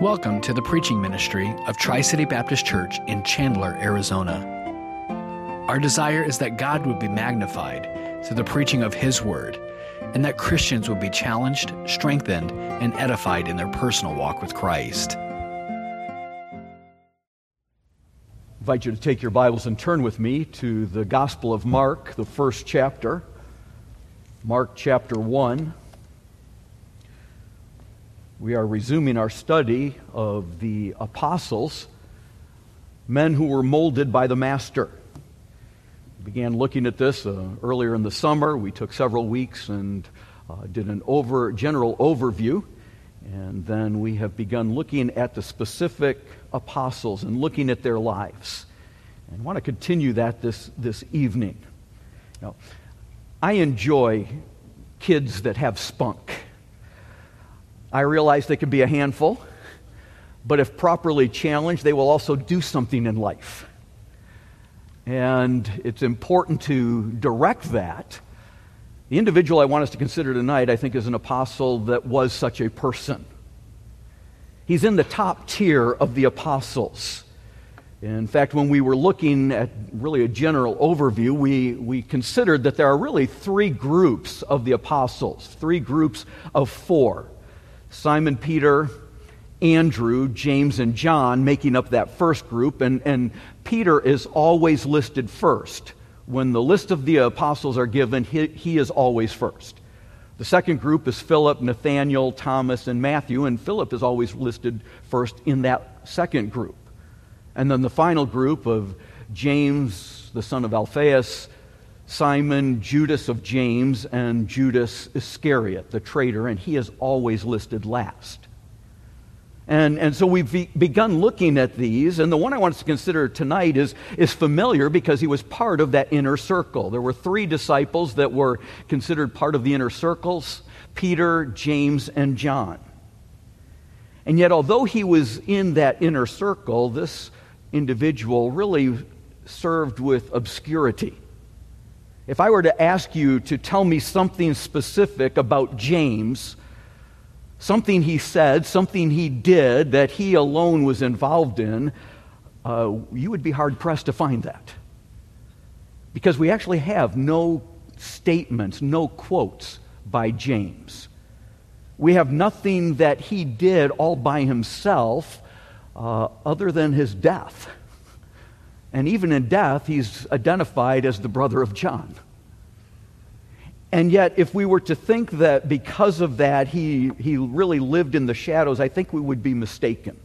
Welcome to the preaching ministry of Tri City Baptist Church in Chandler, Arizona. Our desire is that God would be magnified through the preaching of His Word, and that Christians would be challenged, strengthened, and edified in their personal walk with Christ. I invite you to take your Bibles and turn with me to the Gospel of Mark, the first chapter. Mark chapter 1. We are resuming our study of the apostles, men who were molded by the Master. We began looking at this uh, earlier in the summer. We took several weeks and uh, did an over, general overview. And then we have begun looking at the specific apostles and looking at their lives. And I want to continue that this, this evening. Now, I enjoy kids that have spunk. I realize they can be a handful, but if properly challenged, they will also do something in life. And it's important to direct that. The individual I want us to consider tonight, I think, is an apostle that was such a person. He's in the top tier of the apostles. In fact, when we were looking at really a general overview, we, we considered that there are really three groups of the apostles, three groups of four. Simon Peter, Andrew, James, and John making up that first group, and, and Peter is always listed first. When the list of the apostles are given, he, he is always first. The second group is Philip, Nathaniel, Thomas, and Matthew, and Philip is always listed first in that second group. And then the final group of James, the son of Alphaeus, Simon, Judas of James, and Judas Iscariot, the traitor, and he is always listed last. And, and so we've be, begun looking at these, and the one I want us to consider tonight is, is familiar because he was part of that inner circle. There were three disciples that were considered part of the inner circles Peter, James, and John. And yet, although he was in that inner circle, this individual really served with obscurity. If I were to ask you to tell me something specific about James, something he said, something he did that he alone was involved in, uh, you would be hard pressed to find that. Because we actually have no statements, no quotes by James. We have nothing that he did all by himself uh, other than his death. And even in death, he's identified as the brother of John. And yet, if we were to think that because of that he, he really lived in the shadows, I think we would be mistaken.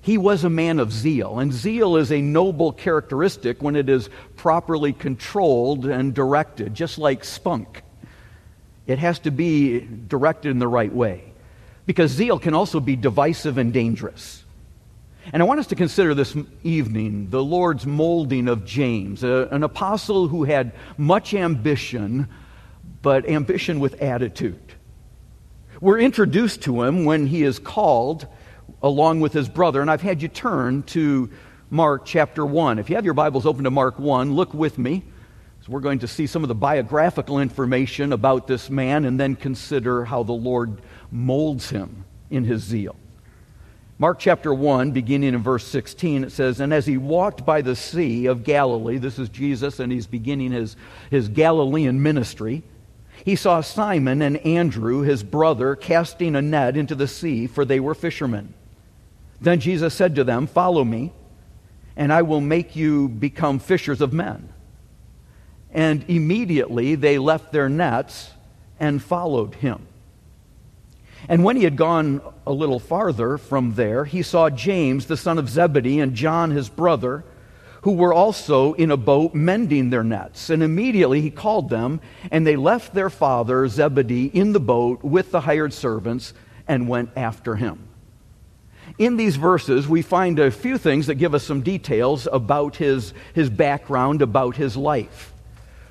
He was a man of zeal, and zeal is a noble characteristic when it is properly controlled and directed, just like spunk. It has to be directed in the right way, because zeal can also be divisive and dangerous. And I want us to consider this evening the Lord's molding of James, a, an apostle who had much ambition, but ambition with attitude. We're introduced to him when he is called along with his brother, and I've had you turn to Mark chapter 1. If you have your Bibles open to Mark 1, look with me. So we're going to see some of the biographical information about this man and then consider how the Lord molds him in his zeal. Mark chapter 1, beginning in verse 16, it says, And as he walked by the Sea of Galilee, this is Jesus, and he's beginning his, his Galilean ministry, he saw Simon and Andrew, his brother, casting a net into the sea, for they were fishermen. Then Jesus said to them, Follow me, and I will make you become fishers of men. And immediately they left their nets and followed him. And when he had gone a little farther from there, he saw James, the son of Zebedee, and John, his brother, who were also in a boat mending their nets. And immediately he called them, and they left their father, Zebedee, in the boat with the hired servants and went after him. In these verses, we find a few things that give us some details about his, his background, about his life.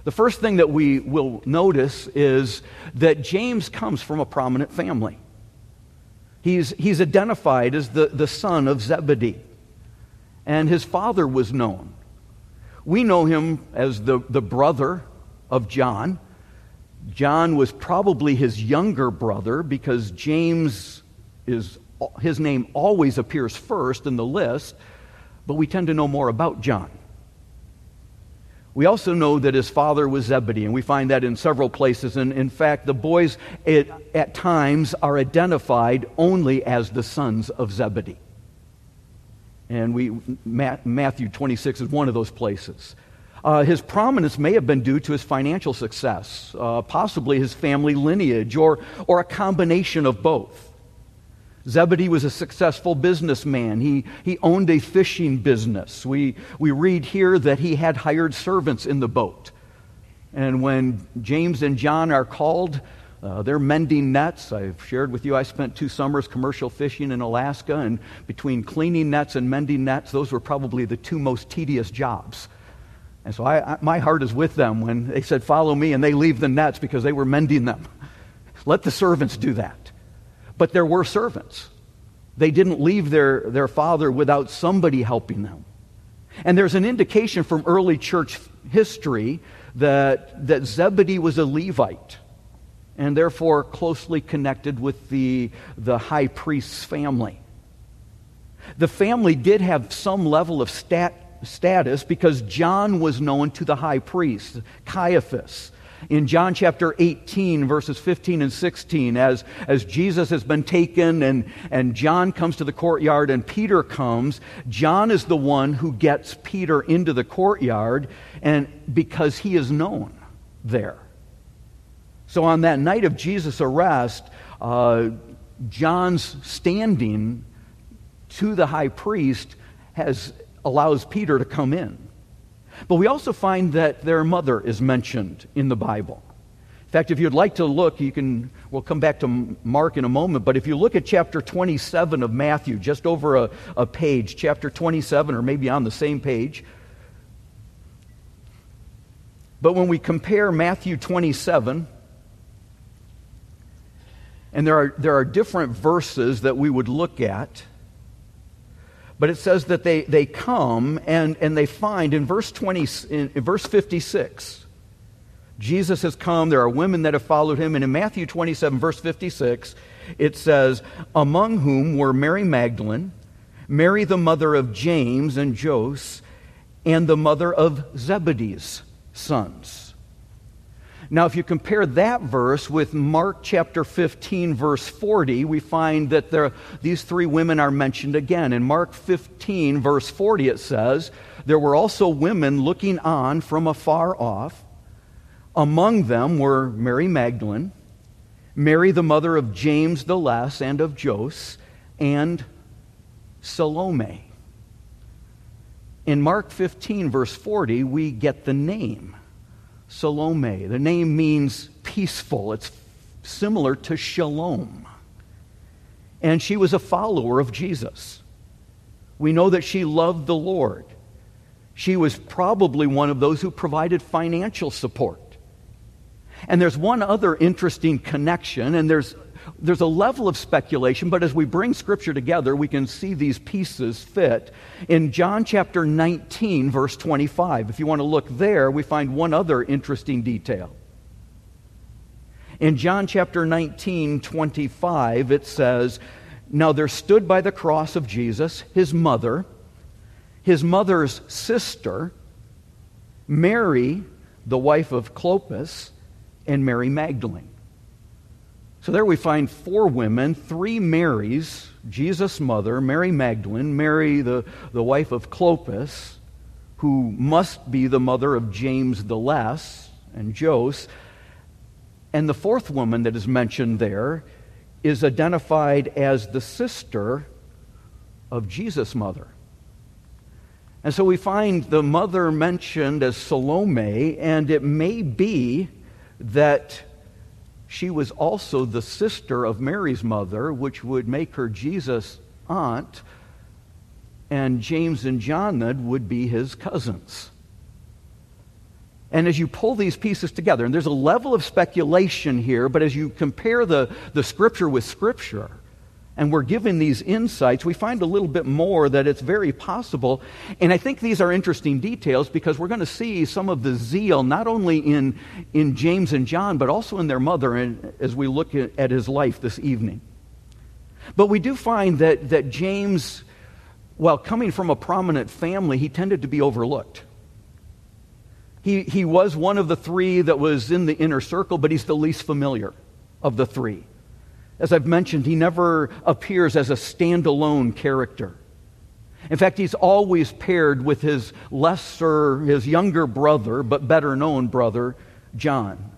The first thing that we will notice is that James comes from a prominent family. He's, he's identified as the, the son of Zebedee, and his father was known. We know him as the, the brother of John. John was probably his younger brother because James is his name always appears first in the list, but we tend to know more about John. We also know that his father was Zebedee, and we find that in several places. And in fact, the boys at, at times are identified only as the sons of Zebedee. And we, Matthew 26 is one of those places. Uh, his prominence may have been due to his financial success, uh, possibly his family lineage, or, or a combination of both. Zebedee was a successful businessman. He, he owned a fishing business. We, we read here that he had hired servants in the boat. And when James and John are called, uh, they're mending nets. I've shared with you, I spent two summers commercial fishing in Alaska, and between cleaning nets and mending nets, those were probably the two most tedious jobs. And so I, I, my heart is with them when they said, Follow me, and they leave the nets because they were mending them. Let the servants do that. But there were servants. They didn't leave their, their father without somebody helping them. And there's an indication from early church history that, that Zebedee was a Levite and therefore closely connected with the, the high priest's family. The family did have some level of stat, status because John was known to the high priest, Caiaphas in John chapter 18, verses 15 and 16, as, as Jesus has been taken and, and John comes to the courtyard and Peter comes, John is the one who gets Peter into the courtyard and because he is known there. So on that night of Jesus' arrest, uh, John's standing to the high priest has allows Peter to come in. But we also find that their mother is mentioned in the Bible. In fact, if you'd like to look, you can, we'll come back to Mark in a moment, but if you look at chapter 27 of Matthew, just over a, a page, chapter 27, or maybe on the same page. But when we compare Matthew 27, and there are, there are different verses that we would look at, but it says that they, they come and, and they find in verse 20, in, in verse 56, Jesus has come. There are women that have followed him. And in Matthew 27, verse 56, it says, Among whom were Mary Magdalene, Mary the mother of James and Jose, and the mother of Zebedee's sons. Now, if you compare that verse with Mark chapter 15, verse 40, we find that there, these three women are mentioned again. In Mark 15, verse 40, it says, There were also women looking on from afar off. Among them were Mary Magdalene, Mary, the mother of James the Less and of Jose, and Salome. In Mark 15, verse 40, we get the name Salome. The name means peaceful, it's similar to shalom. And she was a follower of Jesus. We know that she loved the Lord. She was probably one of those who provided financial support. And there's one other interesting connection, and there's there's a level of speculation, but as we bring Scripture together, we can see these pieces fit. In John chapter 19, verse 25, if you want to look there, we find one other interesting detail. In John chapter 19, 25, it says, Now there stood by the cross of Jesus his mother, his mother's sister, Mary, the wife of Clopas, and Mary Magdalene. So there we find four women, three Marys Jesus' mother, Mary Magdalene, Mary, the, the wife of Clopas, who must be the mother of James the Less and Jose. And the fourth woman that is mentioned there is identified as the sister of Jesus' mother. And so we find the mother mentioned as Salome, and it may be that she was also the sister of Mary's mother, which would make her Jesus' aunt, and James and John then would be his cousins. And as you pull these pieces together, and there's a level of speculation here, but as you compare the, the scripture with scripture, and we're given these insights, we find a little bit more that it's very possible. And I think these are interesting details because we're going to see some of the zeal, not only in, in James and John, but also in their mother and, as we look at his life this evening. But we do find that, that James, while coming from a prominent family, he tended to be overlooked. He, he was one of the three that was in the inner circle, but he's the least familiar of the three. As I've mentioned, he never appears as a standalone character. In fact, he's always paired with his lesser, his younger brother, but better known brother, John.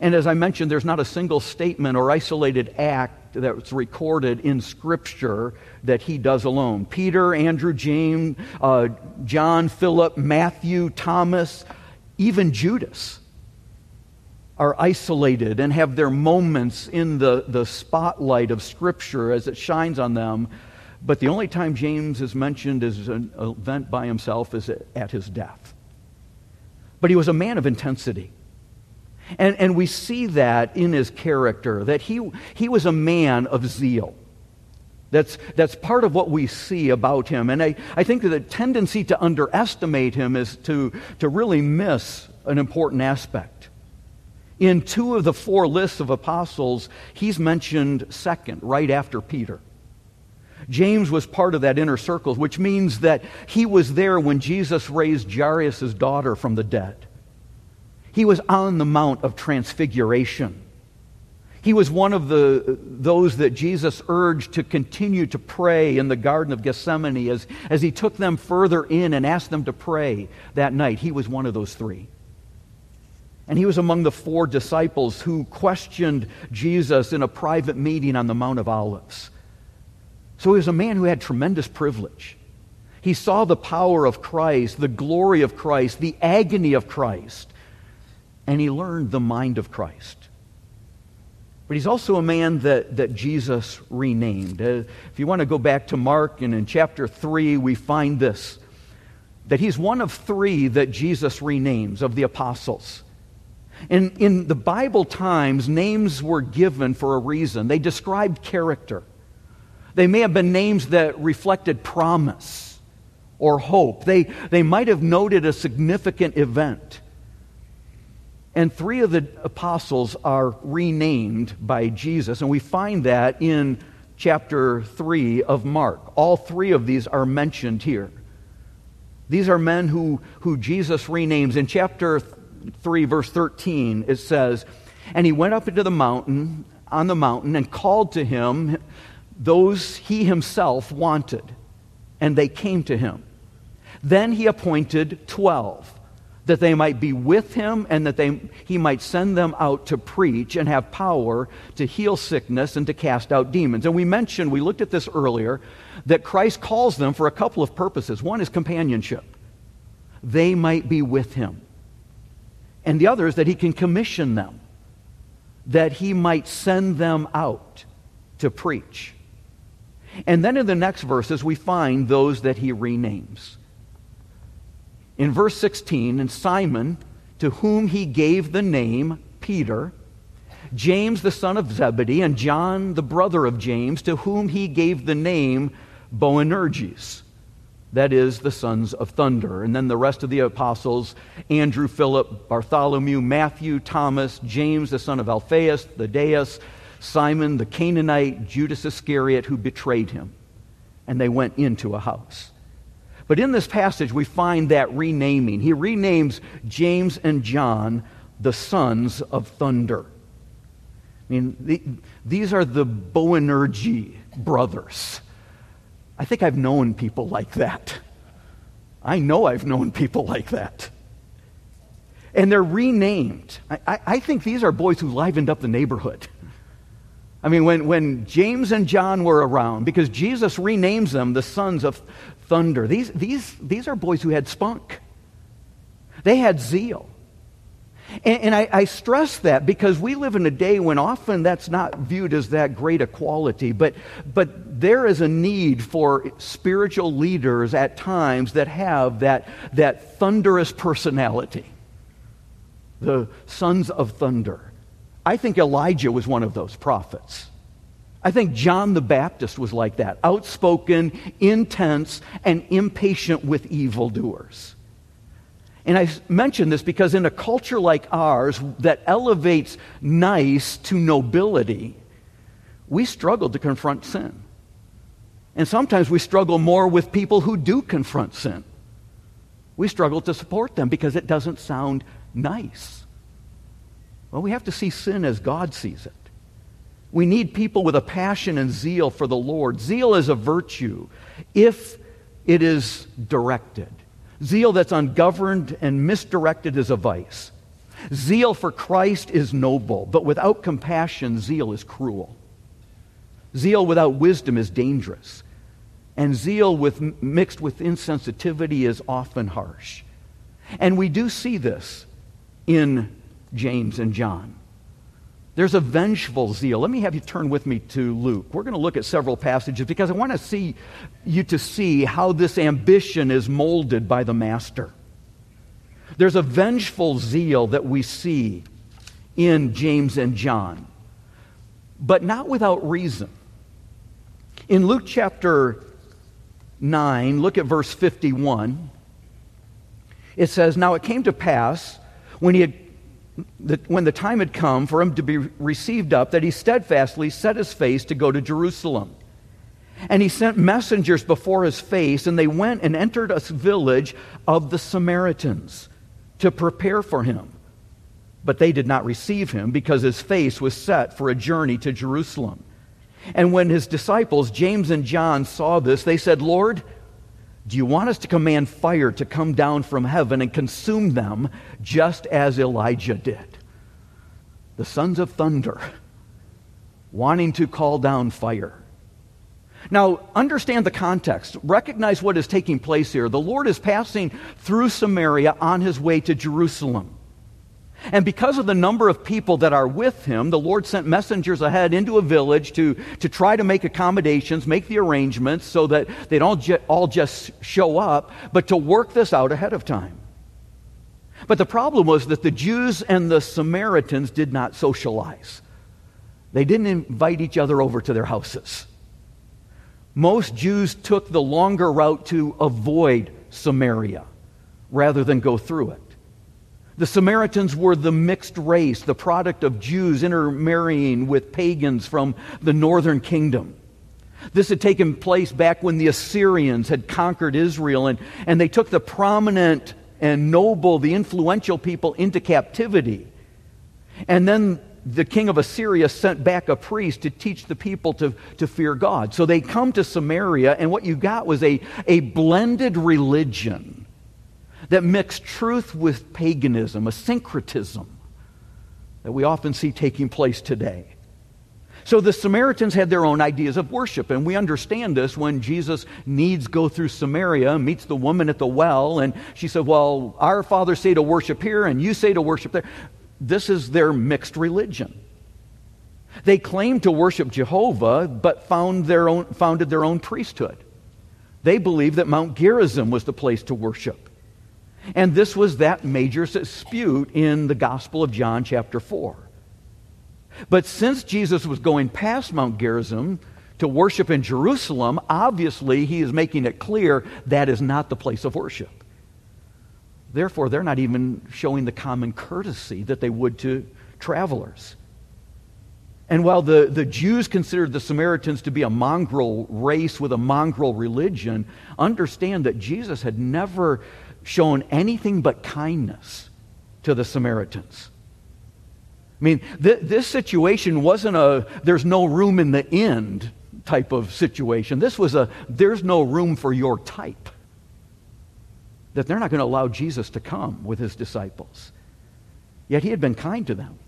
And as I mentioned, there's not a single statement or isolated act that's recorded in Scripture that he does alone. Peter, Andrew, James, uh, John, Philip, Matthew, Thomas, even Judas are isolated and have their moments in the, the spotlight of Scripture as it shines on them. But the only time James is mentioned as an event by himself is at his death. But he was a man of intensity. And, and we see that in his character, that he, he was a man of zeal. That's, that's part of what we see about him. And I, I think that the tendency to underestimate him is to, to really miss an important aspect. In two of the four lists of apostles, he's mentioned second, right after Peter. James was part of that inner circle, which means that he was there when Jesus raised Jairus' daughter from the dead. He was on the Mount of Transfiguration. He was one of the, those that Jesus urged to continue to pray in the Garden of Gethsemane as, as he took them further in and asked them to pray that night. He was one of those three. And he was among the four disciples who questioned Jesus in a private meeting on the Mount of Olives. So he was a man who had tremendous privilege. He saw the power of Christ, the glory of Christ, the agony of Christ and he learned the mind of Christ. But he's also a man that, that Jesus renamed. Uh, if you want to go back to Mark, and in chapter 3, we find this that he's one of three that Jesus renames of the apostles. And in the Bible times, names were given for a reason. They described character. They may have been names that reflected promise or hope. They, they might have noted a significant event. And three of the apostles are renamed by Jesus, and we find that in chapter 3 of Mark. All three of these are mentioned here. These are men who, who Jesus renames. In chapter 3, verse 13, it says, And he went up into the mountain, on the mountain, and called to him those he himself wanted, and they came to him. Then he appointed twelve that they might be with him and that they, he might send them out to preach and have power to heal sickness and to cast out demons. And we mentioned, we looked at this earlier, that Christ calls them for a couple of purposes. One is companionship, they might be with him. And the other is that he can commission them, that he might send them out to preach. And then in the next verses, we find those that he renames in verse 16, and Simon, to whom he gave the name Peter, James the son of Zebedee, and John the brother of James, to whom he gave the name Boanerges, that is, the sons of thunder. And then the rest of the apostles Andrew, Philip, Bartholomew, Matthew, Thomas, James the son of Alphaeus, Thaddeus, Simon the Canaanite, Judas Iscariot, who betrayed him. And they went into a house. But in this passage, we find that renaming. He renames James and John the sons of thunder. I mean, the, these are the Boanerges brothers. I think I've known people like that. I know I've known people like that. And they're renamed. I, I, I think these are boys who livened up the neighborhood. I mean, when, when James and John were around, because Jesus renames them the sons of thunder. These, these, these are boys who had spunk, they had zeal. And, and I, I, stress that because we live in a day when often that's not viewed as that great a quality. But, but there is a need for spiritual leaders at times that have that, that thunderous personality. The sons of thunder. I think Elijah was one of those prophets. I think John the Baptist was like that outspoken, intense, and impatient with evildoers. And I mention this because in a culture like ours that elevates nice to nobility, we struggle to confront sin. And sometimes we struggle more with people who do confront sin. We struggle to support them because it doesn't sound nice. Well, we have to see sin as God sees it. We need people with a passion and zeal for the Lord. Zeal is a virtue if it is directed. Zeal that's ungoverned and misdirected is a vice. Zeal for Christ is noble, but without compassion, zeal is cruel. Zeal without wisdom is dangerous. And zeal with, mixed with insensitivity is often harsh. And we do see this in James and John. There's a vengeful zeal. Let me have you turn with me to Luke. We're going to look at several passages because I want to see you to see how this ambition is molded by the master. There's a vengeful zeal that we see in James and John, but not without reason. In Luke chapter 9, look at verse 51. It says, Now it came to pass when he had the, when the time had come for him to be received up, that he steadfastly set his face to go to Jerusalem. And he sent messengers before his face, and they went and entered a village of the Samaritans to prepare for him. But they did not receive him because his face was set for a journey to Jerusalem. And when his disciples, James and John, saw this, they said, Lord, do you want us to command fire to come down from heaven and consume them just as Elijah did? The sons of thunder wanting to call down fire. Now, understand the context. Recognize what is taking place here. The Lord is passing through Samaria on his way to Jerusalem. And because of the number of people that are with him, the Lord sent messengers ahead into a village to, to try to make accommodations, make the arrangements so that they don't ju- all just show up, but to work this out ahead of time. But the problem was that the Jews and the Samaritans did not socialize. They didn't invite each other over to their houses. Most Jews took the longer route to avoid Samaria rather than go through it. The Samaritans were the mixed race, the product of Jews intermarrying with pagans from the northern kingdom. This had taken place back when the Assyrians had conquered Israel, and, and they took the prominent and noble, the influential people into captivity. And then the king of Assyria sent back a priest to teach the people to, to fear God. So they come to Samaria, and what you got was a, a blended religion that mixed truth with paganism, a syncretism that we often see taking place today. So the Samaritans had their own ideas of worship, and we understand this when Jesus needs go through Samaria, and meets the woman at the well, and she said, Well, our fathers say to worship here, and you say to worship there. This is their mixed religion. They claimed to worship Jehovah, but found their own, founded their own priesthood. They believed that Mount Gerizim was the place to worship. And this was that major dispute in the Gospel of John, chapter 4. But since Jesus was going past Mount Gerizim to worship in Jerusalem, obviously he is making it clear that is not the place of worship. Therefore, they're not even showing the common courtesy that they would to travelers. And while the, the Jews considered the Samaritans to be a mongrel race with a mongrel religion, understand that Jesus had never shown anything but kindness to the Samaritans. I mean, th- this situation wasn't a there's no room in the end type of situation. This was a there's no room for your type. That they're not going to allow Jesus to come with his disciples. Yet he had been kind to them.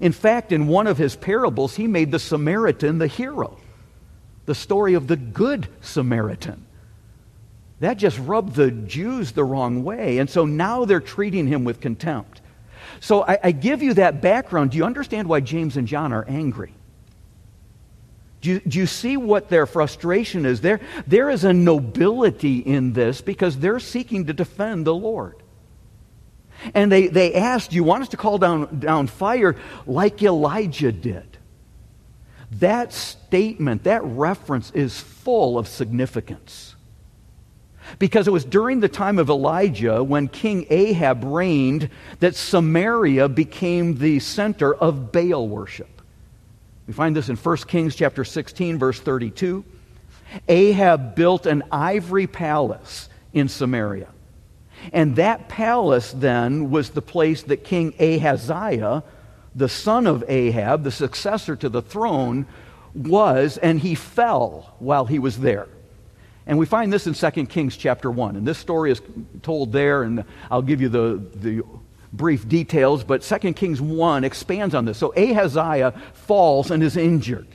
In fact, in one of his parables, he made the Samaritan the hero. The story of the good Samaritan. That just rubbed the Jews the wrong way. And so now they're treating him with contempt. So I, I give you that background. Do you understand why James and John are angry? Do you, do you, see what their frustration is? There, there is a nobility in this because they're seeking to defend the Lord. And they, they ask, Do you want us to call down, down fire like Elijah did? That statement, that reference is full of significance. Because it was during the time of Elijah, when King Ahab reigned, that Samaria became the center of Baal worship. We find this in 1 Kings chapter 16 verse 32. Ahab built an ivory palace in Samaria. And that palace then was the place that King Ahaziah, the son of Ahab, the successor to the throne, was, and he fell while he was there. And we find this in 2 Kings chapter 1. And this story is told there, and I'll give you the, the brief details, but 2 Kings 1 expands on this. So Ahaziah falls and is injured.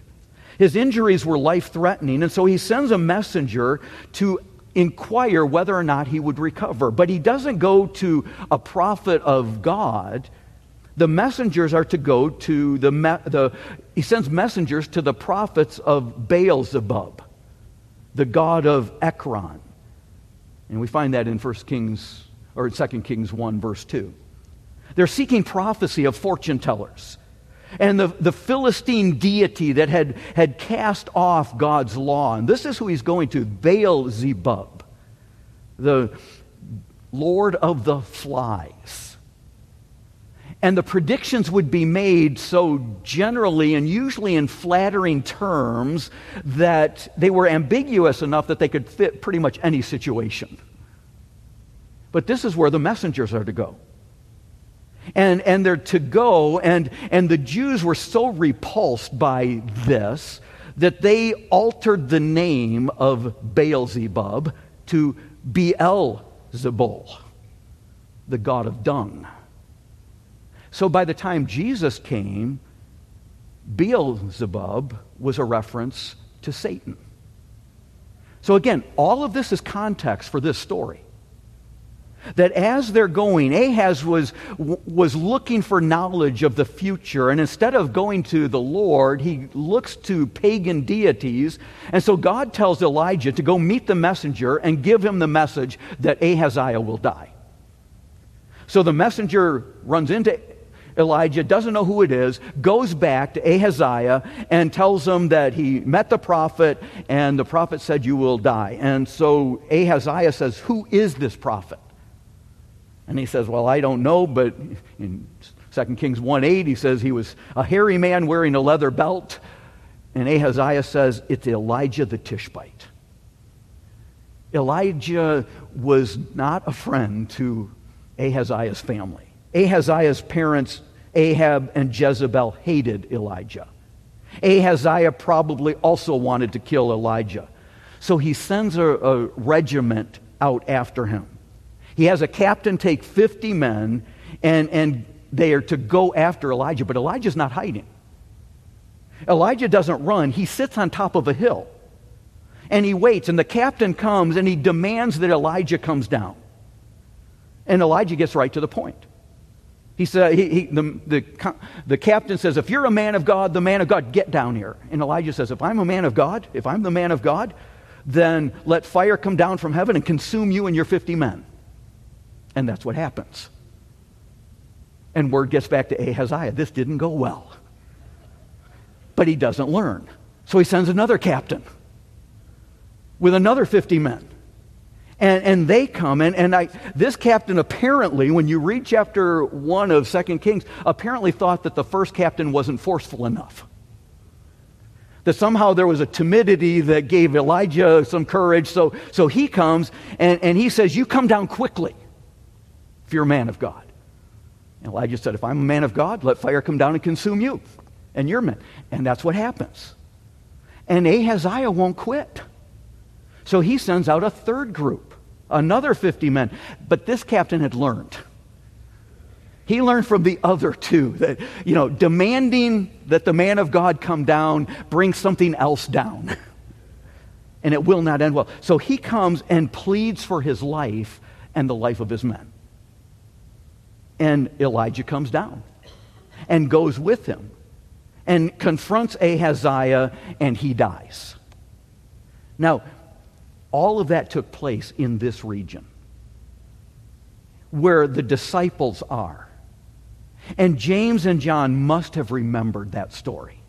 His injuries were life threatening, and so he sends a messenger to inquire whether or not he would recover. But he doesn't go to a prophet of God. The messengers are to go to the, the he sends messengers to the prophets of Baal Zebub, the god of Ekron. And we find that in 1 Kings or 2 Kings 1 verse 2. They're seeking prophecy of fortune tellers. And the, the Philistine deity that had, had cast off God's law. And this is who he's going to Baal Zebub, the Lord of the flies. And the predictions would be made so generally and usually in flattering terms that they were ambiguous enough that they could fit pretty much any situation. But this is where the messengers are to go and, and they're to go. And, and the Jews were so repulsed by this that they altered the name of Beelzebub to Beelzebul, the god of dung. So by the time Jesus came, Beelzebub was a reference to Satan. So again, all of this is context for this story that as they're going, Ahaz was, was looking for knowledge of the future. And instead of going to the Lord, he looks to pagan deities. And so God tells Elijah to go meet the messenger and give him the message that Ahaziah will die. So the messenger runs into Elijah, doesn't know who it is, goes back to Ahaziah and tells him that he met the prophet and the prophet said, You will die. And so Ahaziah says, Who is this prophet? And he says, Well, I don't know, but in 2 Kings 1 8, he says he was a hairy man wearing a leather belt. And Ahaziah says, It's Elijah the Tishbite. Elijah was not a friend to Ahaziah's family. Ahaziah's parents, Ahab and Jezebel, hated Elijah. Ahaziah probably also wanted to kill Elijah. So he sends a, a regiment out after him. He has a captain take 50 men, and, and they are to go after Elijah, but Elijah's not hiding. Elijah doesn't run, he sits on top of a hill. And he waits, and the captain comes and he demands that Elijah comes down. And Elijah gets right to the point. He said, he, he, the, the, the captain says, If you're a man of God, the man of God, get down here. And Elijah says, If I'm a man of God, if I'm the man of God, then let fire come down from heaven and consume you and your 50 men. And that's what happens. And word gets back to Ahaziah this didn't go well. But he doesn't learn. So he sends another captain with another 50 men. And, and they come, and, and I, this captain apparently, when you read chapter 1 of Second Kings, apparently thought that the first captain wasn't forceful enough. That somehow there was a timidity that gave Elijah some courage. So, so he comes, and, and he says, You come down quickly if you're a man of God. And Elijah said, If I'm a man of God, let fire come down and consume you and your men. And that's what happens. And Ahaziah won't quit. So he sends out a third group, another 50 men. But this captain had learned. He learned from the other two that, you know, demanding that the man of God come down brings something else down. and it will not end well. So he comes and pleads for his life and the life of his men. And Elijah comes down and goes with him and confronts Ahaziah, and he dies. Now, all of that took place in this region where the disciples are. And James and John must have remembered that story.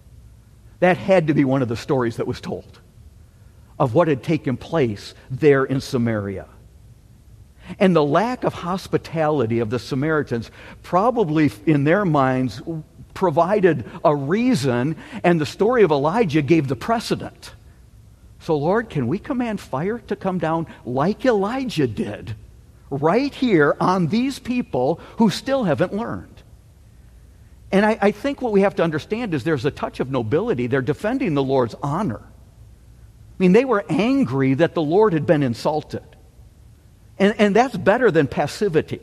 That had to be one of the stories that was told of what had taken place there in Samaria. And the lack of hospitality of the Samaritans probably, in their minds, provided a reason, and the story of Elijah gave the precedent. So, Lord, can we command fire to come down like Elijah did, right here on these people who still haven't learned? And I, I, think what we have to understand is there's a touch of nobility. They're defending the Lord's honor. I mean, they were angry that the Lord had been insulted. And, and that's better than passivity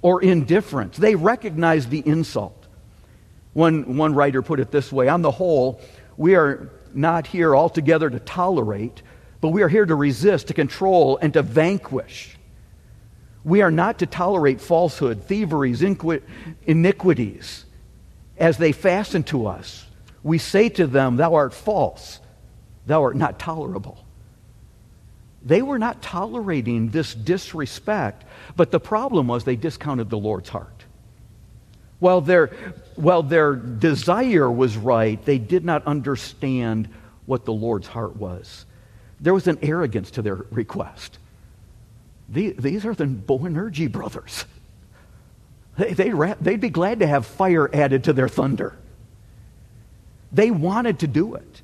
or indifference. They recognized the insult. One, one writer put it this way On the whole, we are not here altogether to tolerate, but we are here to resist, to control, and to vanquish. We are not to tolerate falsehood, thieveries, iniquities as they fasten to us. We say to them, Thou art false, thou art not tolerable. They were not tolerating this disrespect, but the problem was they discounted the Lord's heart. While their, while their desire was right, they did not understand what the Lord's heart was. There was an arrogance to their request. These are the Boanerges brothers. They'd be glad to have fire added to their thunder. They wanted to do it.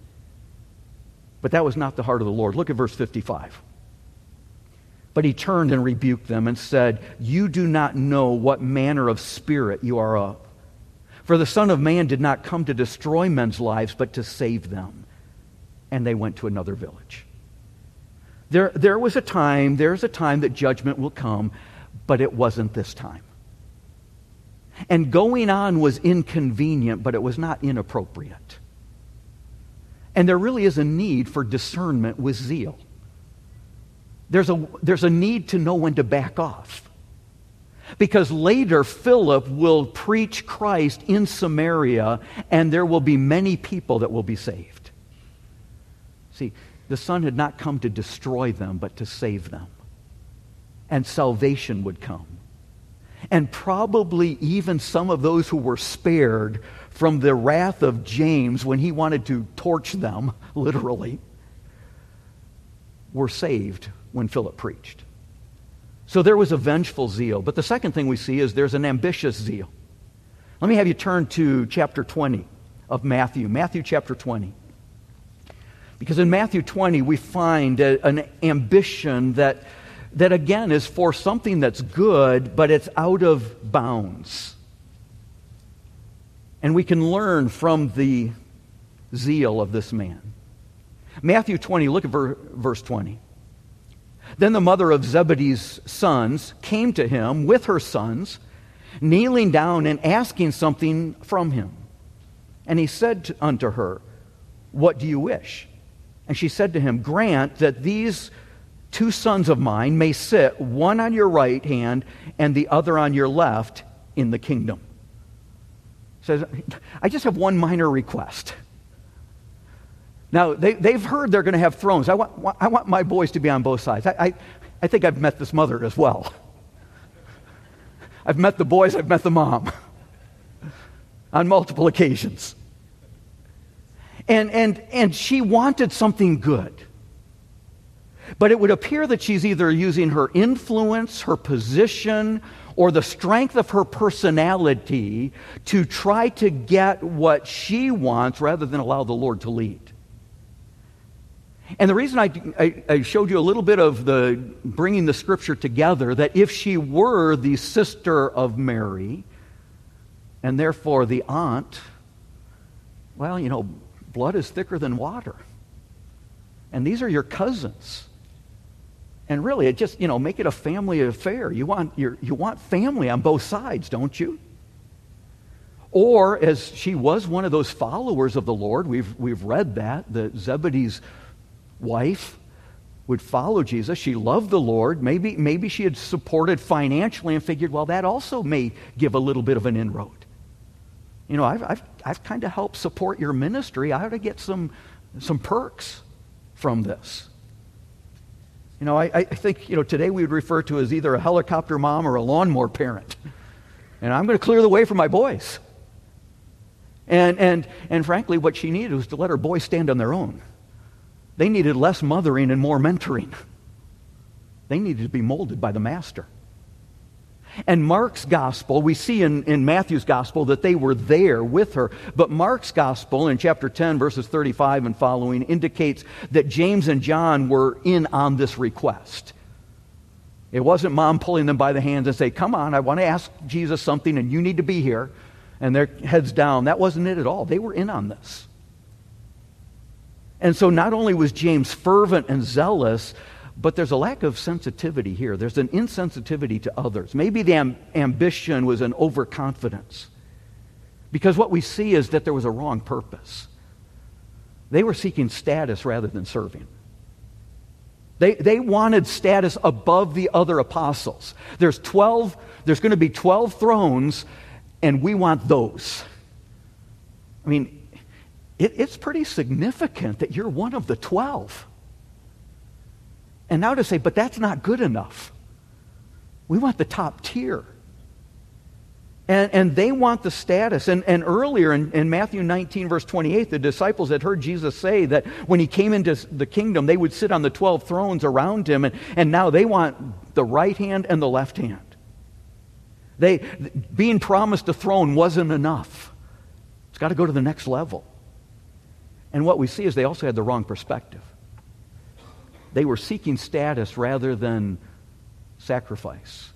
But that was not the heart of the Lord. Look at verse 55. But he turned and rebuked them and said, You do not know what manner of spirit you are of. For the Son of Man did not come to destroy men's lives, but to save them. And they went to another village. There, there was a time, there's a time that judgment will come, but it wasn't this time. And going on was inconvenient, but it was not inappropriate. And there really is a need for discernment with zeal there's a, there's a need to know when to back off. Because later, Philip will preach Christ in Samaria, and there will be many people that will be saved. See, the Son had not come to destroy them, but to save them. And salvation would come. And probably even some of those who were spared from the wrath of James when he wanted to torch them, literally, were saved when Philip preached. So there was a vengeful zeal. But the second thing we see is there's an ambitious zeal. Let me have you turn to chapter 20 of Matthew, Matthew chapter 20. Because in Matthew 20, we find a, an ambition that, that, again, is for something that's good, but it's out of bounds. And we can learn from the zeal of this man. Matthew 20, look at ver- verse 20. Then the mother of Zebedee's sons came to him with her sons, kneeling down and asking something from him. And he said unto her, What do you wish? And she said to him, Grant that these two sons of mine may sit, one on your right hand and the other on your left, in the kingdom. Says, I just have one minor request. Now, they, they've heard they're going to have thrones. I want, I want my boys to be on both sides. I, I, I think I've met this mother as well. I've met the boys, I've met the mom on multiple occasions. And, and, and she wanted something good. But it would appear that she's either using her influence, her position, or the strength of her personality to try to get what she wants rather than allow the Lord to lead. And the reason I, I, I, showed you a little bit of the bringing the scripture together, that if she were the sister of Mary, and therefore the aunt, well, you know, blood is thicker than water. And these are your cousins. And really, it just, you know, make it a family affair. You want, you want family on both sides, don't you? Or, as she was one of those followers of the Lord, we've, we've read that, that Zebedee's wife would follow Jesus. She loved the Lord. Maybe, maybe she had supported financially and figured, well, that also may give a little bit of an inroad. You know, I've, I've, I've kind of helped support your ministry. I ought to get some, some perks from this. You know, I, I think, you know, today we would refer to as either a helicopter mom or a lawnmower parent. And I'm going to clear the way for my boys. And, and, and frankly, what she needed was to let her boys stand on their own. They needed less mothering and more mentoring. They needed to be molded by the master. And Mark's gospel, we see in, in Matthew's gospel that they were there with her. But Mark's gospel in chapter 10, verses 35 and following, indicates that James and John were in on this request. It wasn't mom pulling them by the hands and say, Come on, I want to ask Jesus something and you need to be here. And their heads down. That wasn't it at all. They were in on this. And so not only was James fervent and zealous, but there's a lack of sensitivity here. There's an insensitivity to others. Maybe the am- ambition was an overconfidence. Because what we see is that there was a wrong purpose. They were seeking status rather than serving. They, they wanted status above the other apostles. There's 12, there's going to be 12 thrones, and we want those. I mean, it, it's pretty significant that you're one of the 12. And now to say, but that's not good enough. We want the top tier. And, and they want the status. And, and earlier in, in Matthew 19, verse 28, the disciples had heard Jesus say that when he came into the kingdom, they would sit on the 12 thrones around him. And, and now they want the right hand and the left hand. They, being promised a throne wasn't enough. It's got to go to the next level. And what we see is they also had the wrong perspective. They were seeking status rather than sacrifice.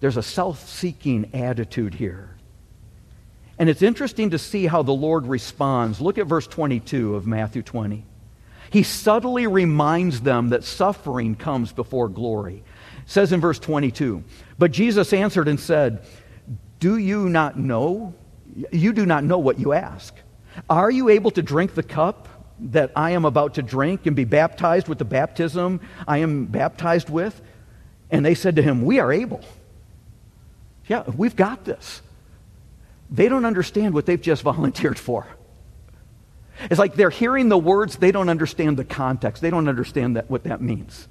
There's a self seeking attitude here. And it's interesting to see how the Lord responds. Look at verse 22 of Matthew 20. He subtly reminds them that suffering comes before glory. It says in verse 22 But Jesus answered and said, Do you not know? You do not know what you ask. Are you able to drink the cup that I am about to drink and be baptized with the baptism I am baptized with? And they said to him, We are able. Yeah, we've got this. They don't understand what they've just volunteered for. It's like they're hearing the words, they don't understand the context. They don't understand that, what that means.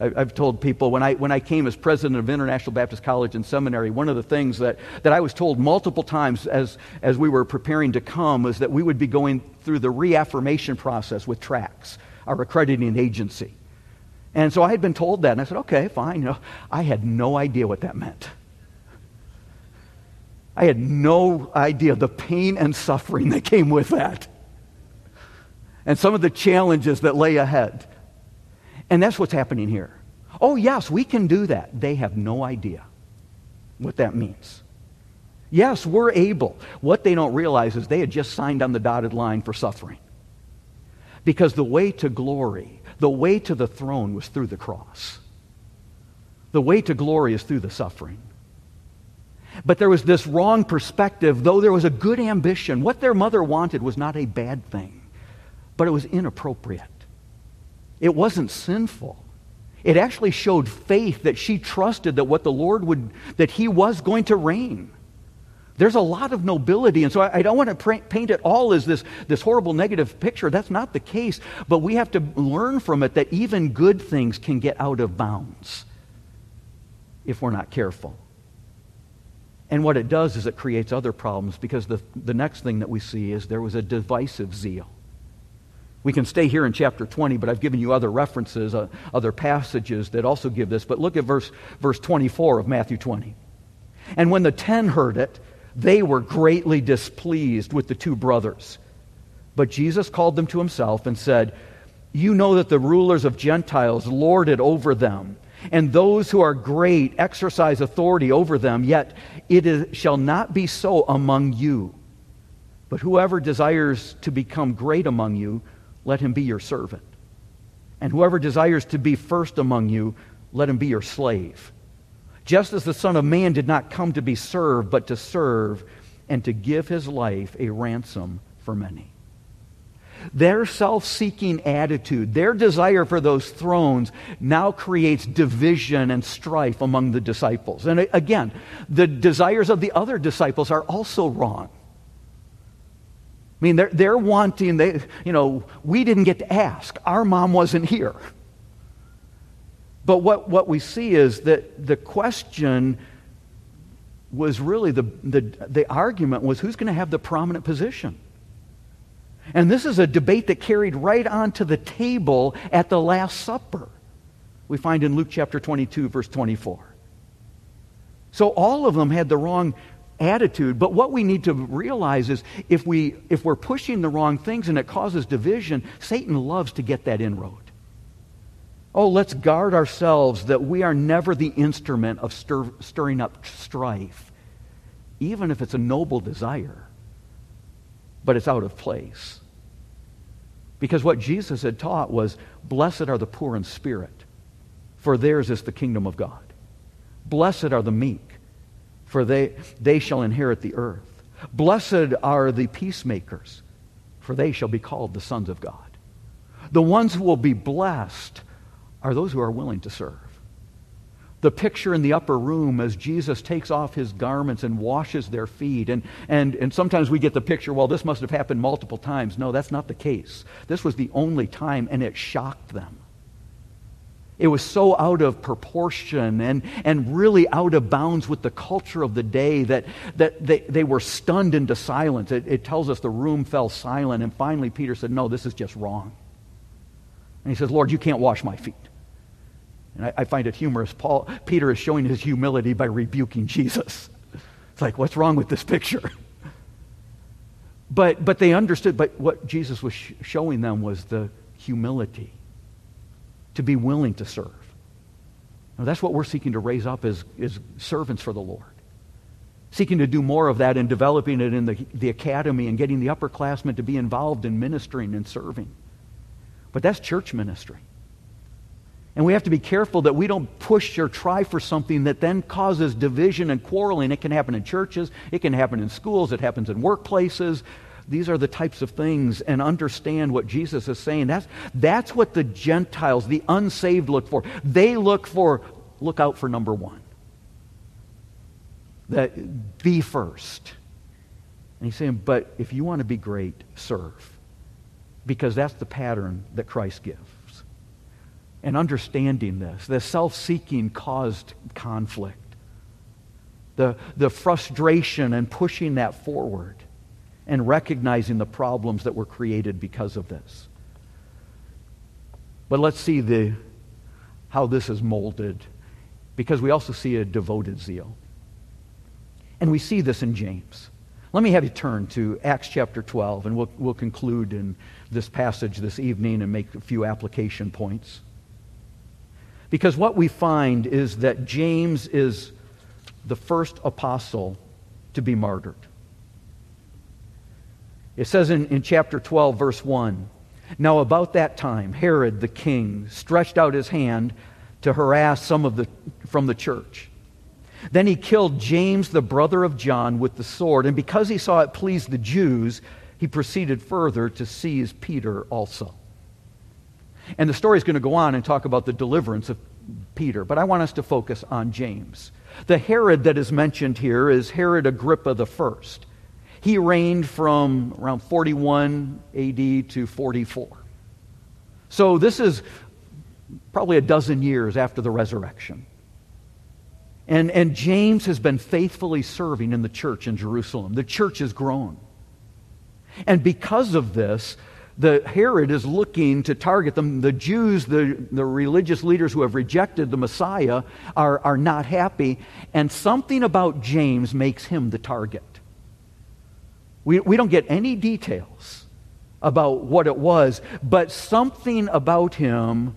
I've told people when I, when I came as president of International Baptist College and Seminary, one of the things that, that I was told multiple times as, as we were preparing to come was that we would be going through the reaffirmation process with TRACS, our accrediting agency. And so I had been told that, and I said, okay, fine. You know, I had no idea what that meant. I had no idea the pain and suffering that came with that, and some of the challenges that lay ahead. And that's what's happening here. Oh, yes, we can do that. They have no idea what that means. Yes, we're able. What they don't realize is they had just signed on the dotted line for suffering. Because the way to glory, the way to the throne was through the cross. The way to glory is through the suffering. But there was this wrong perspective, though there was a good ambition. What their mother wanted was not a bad thing, but it was inappropriate. It wasn't sinful. It actually showed faith that she trusted that what the Lord would, that he was going to reign. There's a lot of nobility, and so I, I don't want to paint it all as this, this horrible negative picture. That's not the case. But we have to learn from it that even good things can get out of bounds if we're not careful. And what it does is it creates other problems because the, the next thing that we see is there was a divisive zeal. We can stay here in chapter 20, but I've given you other references, uh, other passages that also give this. But look at verse, verse 24 of Matthew 20. And when the ten heard it, they were greatly displeased with the two brothers. But Jesus called them to himself and said, You know that the rulers of Gentiles lord it over them, and those who are great exercise authority over them, yet it is, shall not be so among you. But whoever desires to become great among you, let him be your servant. And whoever desires to be first among you, let him be your slave. Just as the Son of Man did not come to be served, but to serve and to give his life a ransom for many. Their self seeking attitude, their desire for those thrones, now creates division and strife among the disciples. And again, the desires of the other disciples are also wrong. I mean, they're, they're wanting, they, you know, we didn't get to ask. Our mom wasn't here. But what, what we see is that the question was really the, the, the argument was who's going to have the prominent position? And this is a debate that carried right onto the table at the Last Supper. We find in Luke chapter 22, verse 24. So all of them had the wrong attitude. But what we need to realize is if, we, if we're pushing the wrong things and it causes division, Satan loves to get that inroad. Oh, let's guard ourselves that we are never the instrument of stir, stirring up strife, even if it's a noble desire, but it's out of place. Because what Jesus had taught was blessed are the poor in spirit, for theirs is the kingdom of God. Blessed are the meek, for they, they shall inherit the earth. Blessed are the peacemakers, for they shall be called the sons of God. The ones who will be blessed are those who are willing to serve. The picture in the upper room as Jesus takes off his garments and washes their feet. And, and, and sometimes we get the picture, well, this must have happened multiple times. No, that's not the case. This was the only time, and it shocked them. It was so out of proportion and, and really out of bounds with the culture of the day that, that they, they were stunned into silence. It, it tells us the room fell silent, and finally Peter said, No, this is just wrong. And he says, Lord, you can't wash my feet. And I, I find it humorous. Paul, Peter is showing his humility by rebuking Jesus. It's like, what's wrong with this picture? But, but they understood, but what Jesus was sh- showing them was the humility to be willing to serve. Now, that's what we're seeking to raise up as, as servants for the Lord. Seeking to do more of that and developing it in the, the academy and getting the upperclassmen to be involved in ministering and serving. But that's church ministry. And we have to be careful that we don't push or try for something that then causes division and quarreling. It can happen in churches, it can happen in schools, it happens in workplaces. These are the types of things, and understand what Jesus is saying. That's, that's what the Gentiles, the unsaved, look for. They look for, look out for number one. That be first. And he's saying, but if you want to be great, serve. Because that's the pattern that Christ gives and understanding this. The self seeking caused conflict. The, the frustration and pushing that forward and recognizing the problems that were created because of this. But let's see the, how this is molded because we also see a devoted zeal. And we see this in James. Let me have you turn to Acts chapter 12, and we'll, we'll conclude in this passage this evening and make a few application points. Because what we find is that James is the first apostle to be martyred. It says in, in chapter 12, verse 1 Now, about that time, Herod the king stretched out his hand to harass some of the, from the church. Then he killed James, the brother of John, with the sword, and because he saw it pleased the Jews, he proceeded further to seize Peter also. And the story is going to go on and talk about the deliverance of Peter, but I want us to focus on James. The Herod that is mentioned here is Herod Agrippa I. He reigned from around 41 AD to 44. So this is probably a dozen years after the resurrection. And, and James has been faithfully serving in the church in Jerusalem. The church has grown. And because of this, the Herod is looking to target them. The Jews, the, the religious leaders who have rejected the Messiah, are, are not happy. And something about James makes him the target. We, we don't get any details about what it was, but something about him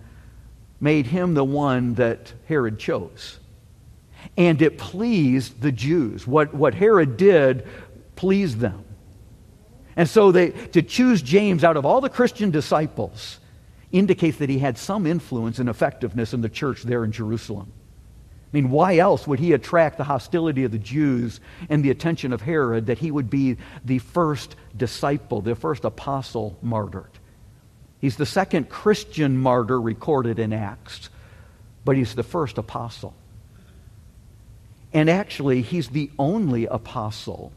made him the one that Herod chose. And it pleased the Jews. What, what Herod did pleased them. And so they, to choose James out of all the Christian disciples indicates that he had some influence and effectiveness in the church there in Jerusalem. I mean, why else would he attract the hostility of the Jews and the attention of Herod that he would be the first disciple, the first apostle martyred? He's the second Christian martyr recorded in Acts, but he's the first apostle. And actually, he's the only apostle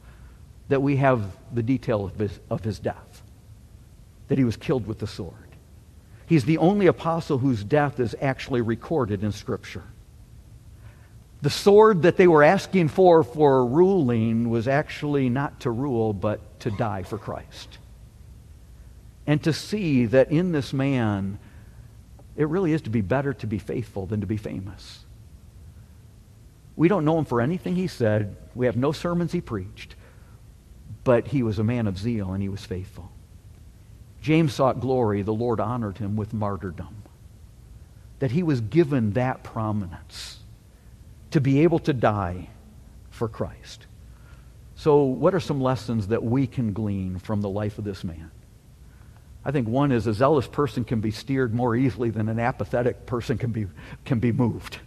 that we have the detail of his, of his death, that he was killed with the sword. He's the only apostle whose death is actually recorded in Scripture. The sword that they were asking for for ruling was actually not to rule, but to die for Christ. And to see that in this man, it really is to be better to be faithful than to be famous. We don't know him for anything he said. We have no sermons he preached. But he was a man of zeal and he was faithful. James sought glory. The Lord honored him with martyrdom. That he was given that prominence to be able to die for Christ. So, what are some lessons that we can glean from the life of this man? I think one is a zealous person can be steered more easily than an apathetic person can be, can be moved.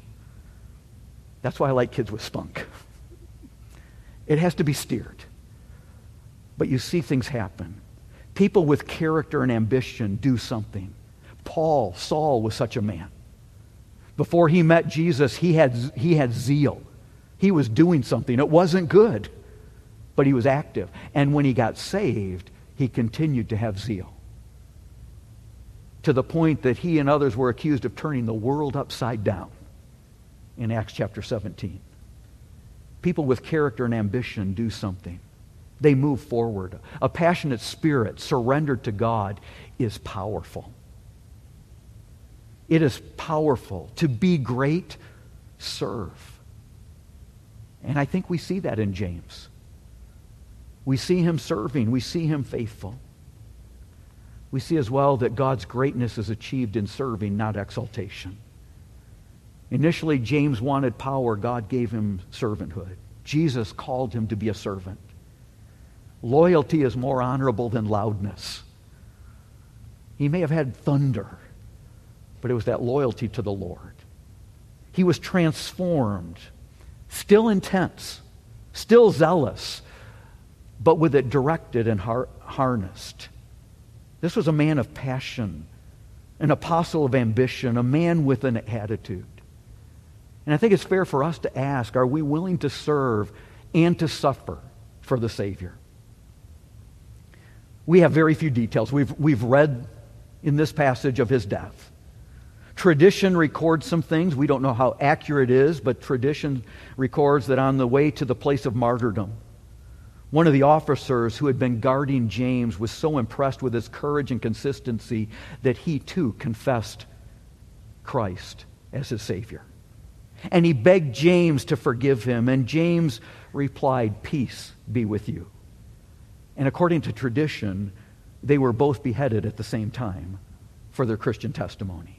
That's why I like kids with spunk. It has to be steered. But you see things happen. People with character and ambition do something. Paul, Saul was such a man. Before he met Jesus, he had, he had zeal. He was doing something. It wasn't good, but he was active. And when he got saved, he continued to have zeal. To the point that he and others were accused of turning the world upside down in Acts chapter 17. People with character and ambition do something. They move forward. A passionate spirit surrendered to God is powerful. It is powerful. To be great, serve. And I think we see that in James. We see him serving, we see him faithful. We see as well that God's greatness is achieved in serving, not exaltation. Initially, James wanted power. God gave him servanthood. Jesus called him to be a servant. Loyalty is more honorable than loudness. He may have had thunder, but it was that loyalty to the Lord. He was transformed, still intense, still zealous, but with it directed and har- harnessed. This was a man of passion, an apostle of ambition, a man with an attitude. And I think it's fair for us to ask are we willing to serve and to suffer for the Savior? We have very few details. We've, we've read in this passage of his death. Tradition records some things. We don't know how accurate it is, but tradition records that on the way to the place of martyrdom, one of the officers who had been guarding James was so impressed with his courage and consistency that he too confessed Christ as his Savior. And he begged James to forgive him, and James replied, Peace be with you. And according to tradition, they were both beheaded at the same time for their Christian testimony.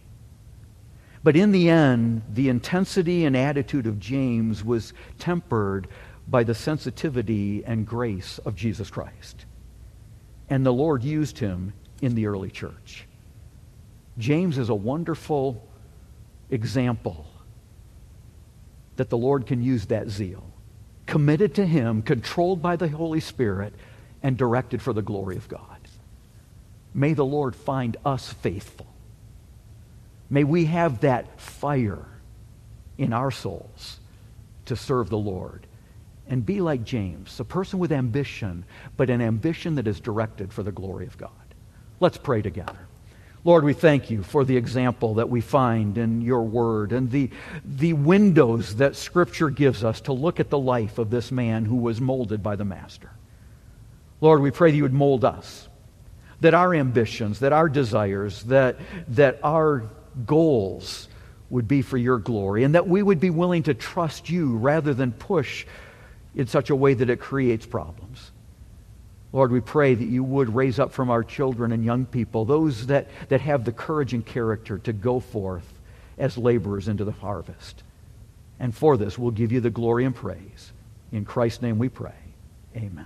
But in the end, the intensity and attitude of James was tempered by the sensitivity and grace of Jesus Christ. And the Lord used him in the early church. James is a wonderful example that the Lord can use that zeal. Committed to Him, controlled by the Holy Spirit, and directed for the glory of God. May the Lord find us faithful. May we have that fire in our souls to serve the Lord and be like James, a person with ambition, but an ambition that is directed for the glory of God. Let's pray together. Lord, we thank you for the example that we find in your word and the, the windows that Scripture gives us to look at the life of this man who was molded by the Master. Lord, we pray that you would mold us, that our ambitions, that our desires, that, that our goals would be for your glory, and that we would be willing to trust you rather than push in such a way that it creates problems. Lord, we pray that you would raise up from our children and young people those that, that have the courage and character to go forth as laborers into the harvest. And for this, we'll give you the glory and praise. In Christ's name we pray. Amen.